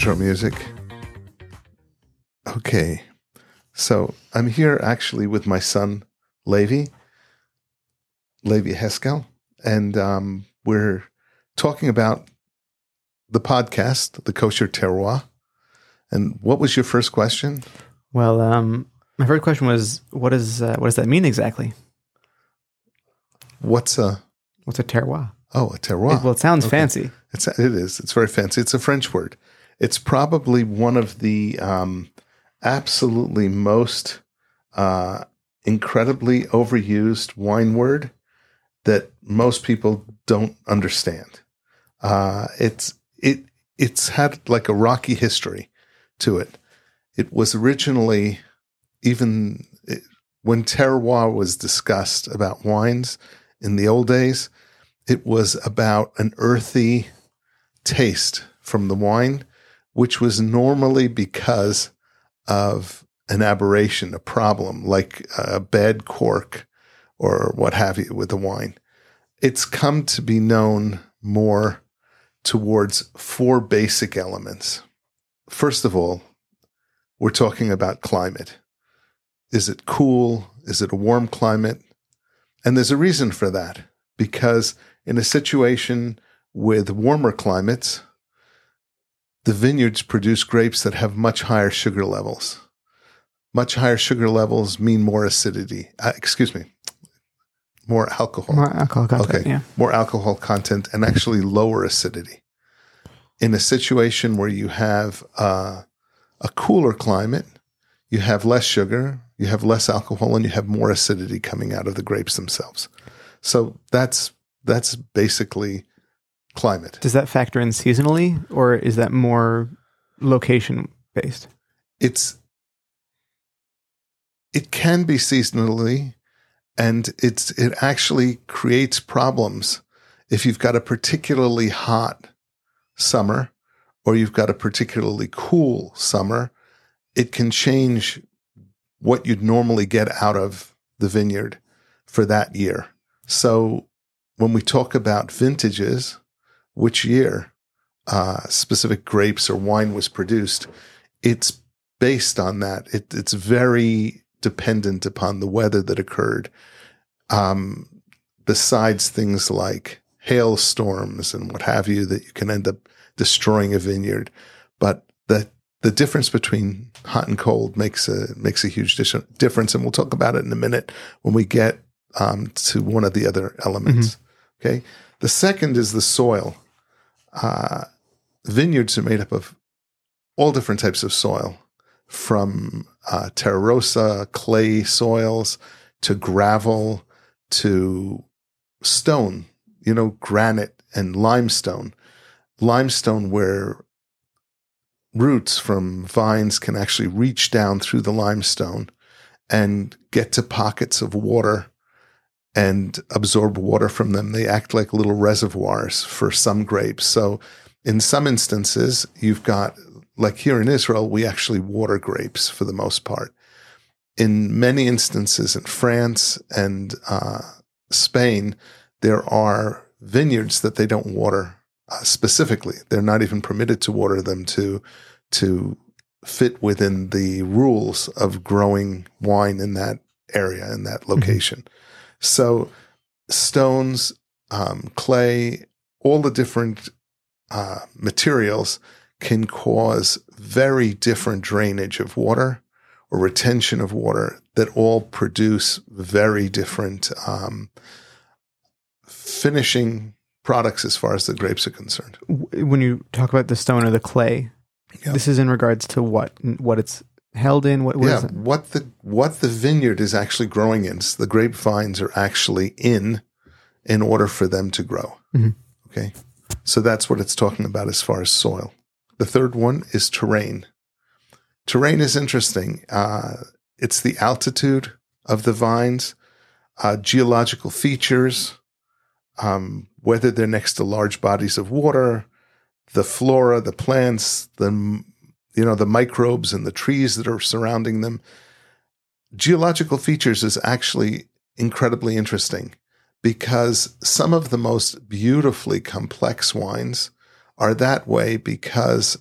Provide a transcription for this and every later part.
intro music. Okay, so I'm here actually with my son, Levi, Levi Heskel, and um, we're talking about the podcast, The Kosher Terroir. And what was your first question? Well, um, my first question was, what is uh, what does that mean exactly? What's a What's a terroir? oh a terroir? It- well, it sounds Okay. fancy. It's it is. It's very fancy. It's a French word. It's probably one of the um, absolutely most uh, incredibly overused wine word that most people don't understand. Uh, it's it it's had like a rocky history to it. It was originally even it, when terroir was discussed about wines in the old days. It was about an earthy taste from the wine, which was normally because of an aberration, a problem like a bad cork or what have you with the wine. It's come to be known more towards four basic elements. First of all, we're talking about climate. Is it cool? Is it a warm climate? And there's a reason for that because in a situation with warmer climates, the vineyards produce grapes that have much higher sugar levels. Much higher sugar levels mean more acidity. Uh, excuse me, more alcohol. More alcohol content. Okay. Yeah. More alcohol content and actually lower acidity. In a situation where you have uh, a cooler climate, you have less sugar, you have less alcohol, and you have more acidity coming out of the grapes themselves. So that's that's basically climate. Does that factor in seasonally, or is that more location based? it's it can be seasonally and it's it actually creates problems if you've got a particularly hot summer or you've got a particularly cool summer it can change what you'd normally get out of the vineyard for that year so when we talk about vintages which year uh, specific grapes or wine was produced it's based on that. It, it's very dependent upon the weather that occurred. Um, besides things like hailstorms and what have you, that you can end up destroying a vineyard. But the the difference between hot and cold makes a makes a huge difference, and we'll talk about it in a minute when we get um, to one of the other elements. Okay, the second is the soil. Uh, vineyards are made up of all different types of soil, from uh, terra rossa, clay soils, to gravel, to stone, you know, granite and limestone. Limestone, where roots from vines can actually reach down through the limestone and get to pockets of water and absorb water from them. They act like little reservoirs for some grapes. So, in some instances, you've got like here in Israel, we actually water grapes for the most part. In many instances in France and uh, Spain, there are vineyards that they don't water uh, specifically. They're not even permitted to water them to to fit within the rules of growing wine in that area in that location. So stones, um, clay, all the different uh, materials can cause very different drainage of water or retention of water that all produce very different um, finishing products as far as the grapes are concerned. When you talk about the stone or the clay, Yeah. this is in regards to what what it's held in. What, what yeah, what the what the vineyard is actually growing in, so the grapevines are actually in, in order for them to grow. Mhm. Okay, so that's what it's talking about as far as soil. The third one is terrain. Terrain is interesting. Uh, it's the altitude of the vines, uh, geological features, um, whether they're next to large bodies of water, the flora, the plants, the you know the microbes and the trees that are surrounding them. Geological features is actually incredibly interesting because some of the most beautifully complex wines are that way because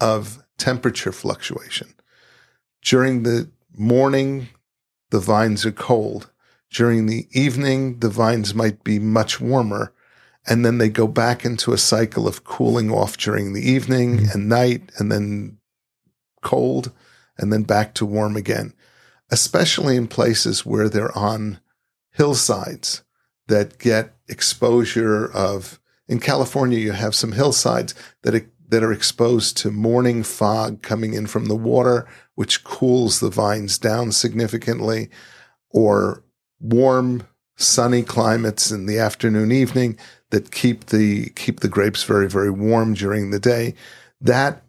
of temperature fluctuation. During the morning, the vines are cold. During the evening, the vines might be much warmer. And then they go back into a cycle of cooling off during the evening Mhm. and night, and then cold, and then back to warm again, especially in places where they're on hillsides that get exposure of. In California, you have some hillsides that that are exposed to morning fog coming in from the water, which cools the vines down significantly, or warm, sunny climates in the afternoon, evening that keep the keep the grapes very, very warm during the day. That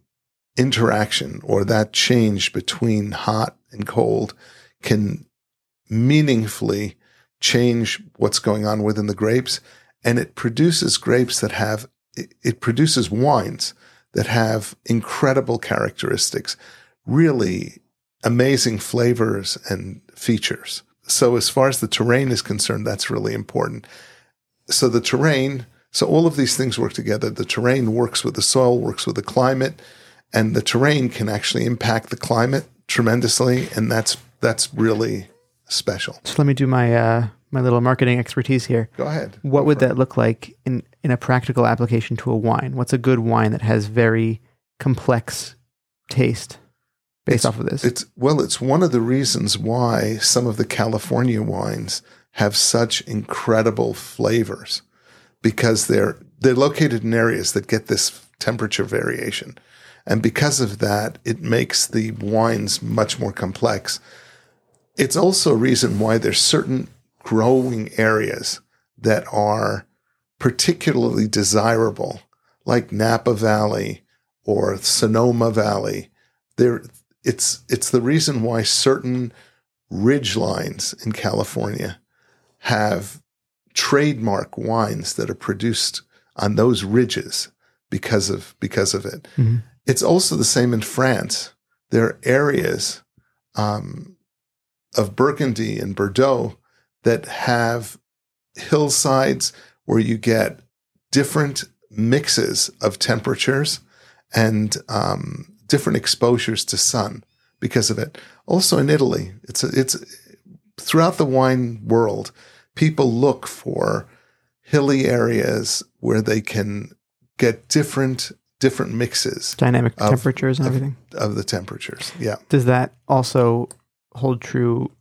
interaction or that change between hot and cold can meaningfully change what's going on within the grapes. And it produces grapes that have, it, it produces wines that have incredible characteristics, really amazing flavors and features. So, as far as the terrain is concerned, that's really important. So, the terrain, so all of these things work together. The terrain works with the soil, works with the climate, and the terrain can actually impact the climate tremendously. And that's, that's really special. So let me do my uh, my little marketing expertise here. Go ahead. What Go would for it. that look like in in a practical application to a wine? What's a good wine that has very complex taste based It's- off of this? It's well, it's one of the reasons why some of the California wines have such incredible flavors because they're they're located in areas that get this temperature variation. And because of that, it makes the wines much more complex. It's also a reason why there's certain growing areas that are particularly desirable, like Napa Valley or Sonoma Valley. There, it's it's the reason why certain ridge lines in California have trademark wines that are produced on those ridges because of because of it. Mhm. It's also the same in France. There are areas um, of Burgundy and Bordeaux that have hillsides where you get different mixes of temperatures and um, different exposures to sun because of it. Also in Italy, it's it's throughout the wine world, people look for hilly areas where they can get different different mixes Dynamic of- temperatures and of- everything. of the temperatures. Yeah. Does that also hold true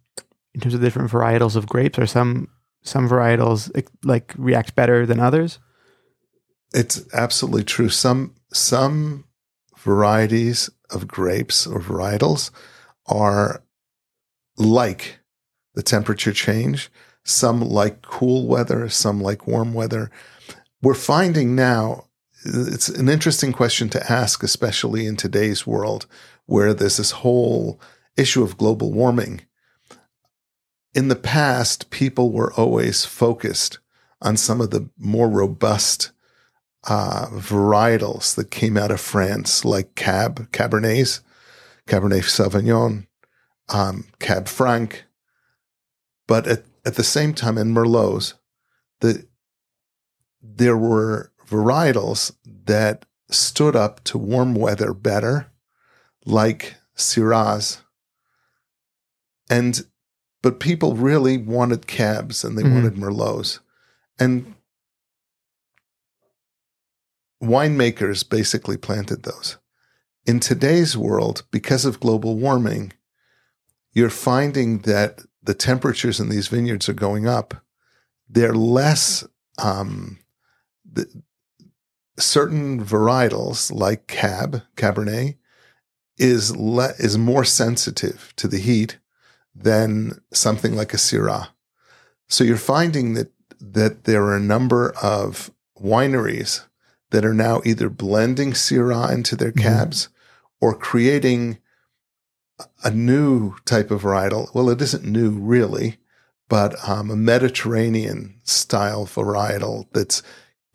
in terms of different varietals of grapes? Or some some varietals like- like react better than others? It's absolutely true. Some some varieties of grapes or varietals are like the temperature change. Some like cool weather, some like warm weather. We're finding now it's an interesting question to ask, especially in today's world where there's this whole issue of global warming. In the past, people were always focused on some of the more robust uh, varietals that came out of France, like Cab, Cabernets, Cabernet Sauvignon, um, Cab Franc. But at, at the same time, in Merlots, the, there were varietals that stood up to warm weather better, like Syrahs. And but people really wanted cabs and they Mhm. wanted Merlots. And winemakers basically planted those. In today's world, because of global warming, you're finding that the temperatures in these vineyards are going up. They're less, um, the, certain varietals like Cab, Cabernet, is le- is more sensitive to the heat than something like a Syrah. So you're finding that that there are a number of wineries that are now either blending Syrah into their Mhm. cabs or creating a new type of varietal. Well, it isn't new really, but um, a Mediterranean style varietal that's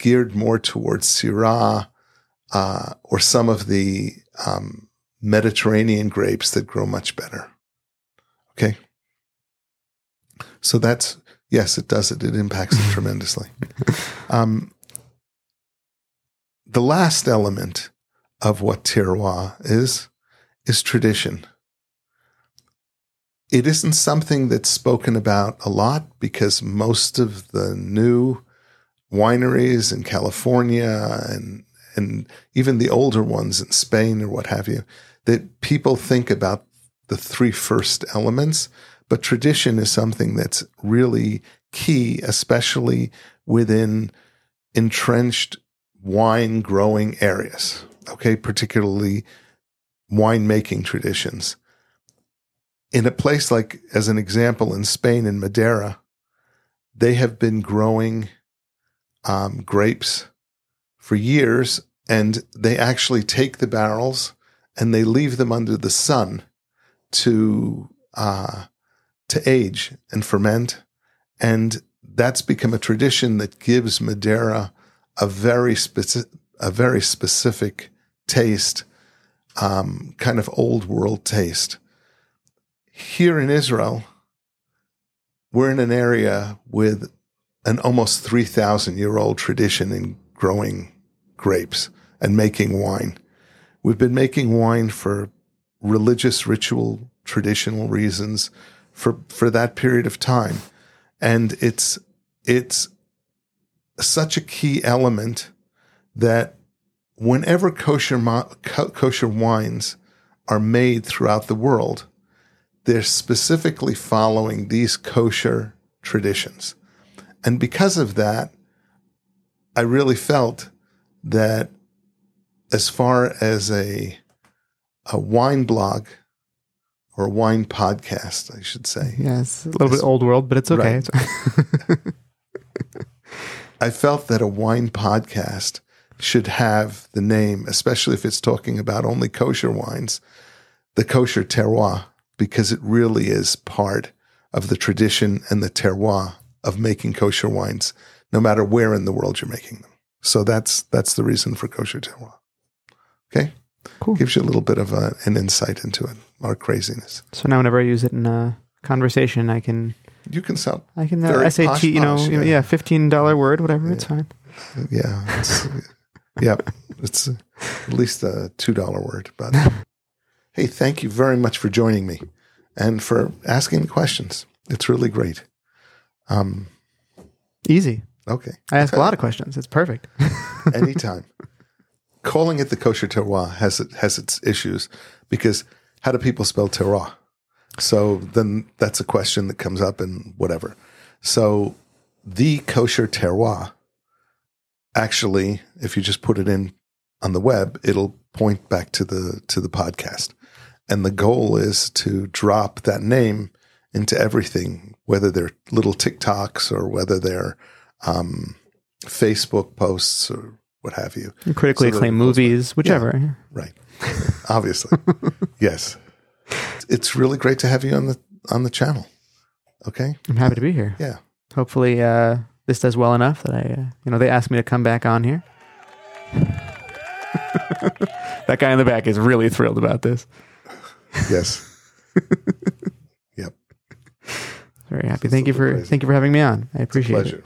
geared more towards Syrah uh, or some of the um, Mediterranean grapes that grow much better. Okay. So that's, yes, it does it. It impacts it tremendously. Um, the last element of what terroir is, is tradition. It isn't something that's spoken about a lot because most of the new wineries in California and and even the older ones in Spain or what have you, that people think about the three first elements, but tradition is something that's really key, especially within entrenched wine growing areas. Okay, particularly winemaking traditions. In a place like, as an example, in Spain, in Madeira, they have been growing um, grapes for years, and they actually take the barrels and they leave them under the sun to uh, to age and ferment, and that's become a tradition that gives Madeira a very specific a very specific taste, um, kind of old world taste. Here in Israel, we're in an area with an almost 3,000 year old tradition in growing grapes and making wine. We've been making wine for religious, ritual, traditional reasons for, for that period of time. And it's, it's such a key element that whenever kosher, kosher wines are made throughout the world, they're specifically following these kosher traditions. And because of that, I really felt that as far as a a wine blog or a wine podcast, I should say. Yes, a little bit old world, but it's okay. Right. I felt that a wine podcast should have the name, especially if it's talking about only kosher wines, the kosher terroir, because it really is part of the tradition and the terroir of making kosher wines, no matter where in the world you're making them. So that's that's the reason for kosher terroir. Okay, cool. Gives you a little bit of a, an insight into it, our craziness. So now, whenever I use it in a conversation, I can you can sound I can uh, SAT, posh, you know, yeah. yeah, fifteen dollar word, whatever. Yeah. It's fine. Yeah, it's, yep, it's at least a two dollar word. But hey, thank you very much for joining me and for asking questions. It's really great. Um, Easy. Okay. I ask a lot of questions. It's perfect. Anytime. Calling it the kosher terroir has it has its issues because how do people spell terroir? So then that's a question that comes up and whatever. So the kosher terroir, actually, if you just put it in on the web, it'll point back to the to the podcast. And the goal is to drop that name into everything, whether they're little TikToks or whether they're um, Facebook posts or what have you. And critically so acclaimed movies, whichever. Yeah, right. Obviously. yes it's really great to have you on the on the channel. Okay, I'm happy to be here. Yeah. Hopefully, uh, this does well enough that I, uh, you know, they asked me to come back on here. that guy in the back is really thrilled about this. Yes. Very happy. Thank you for thank you for having me on. I appreciate it.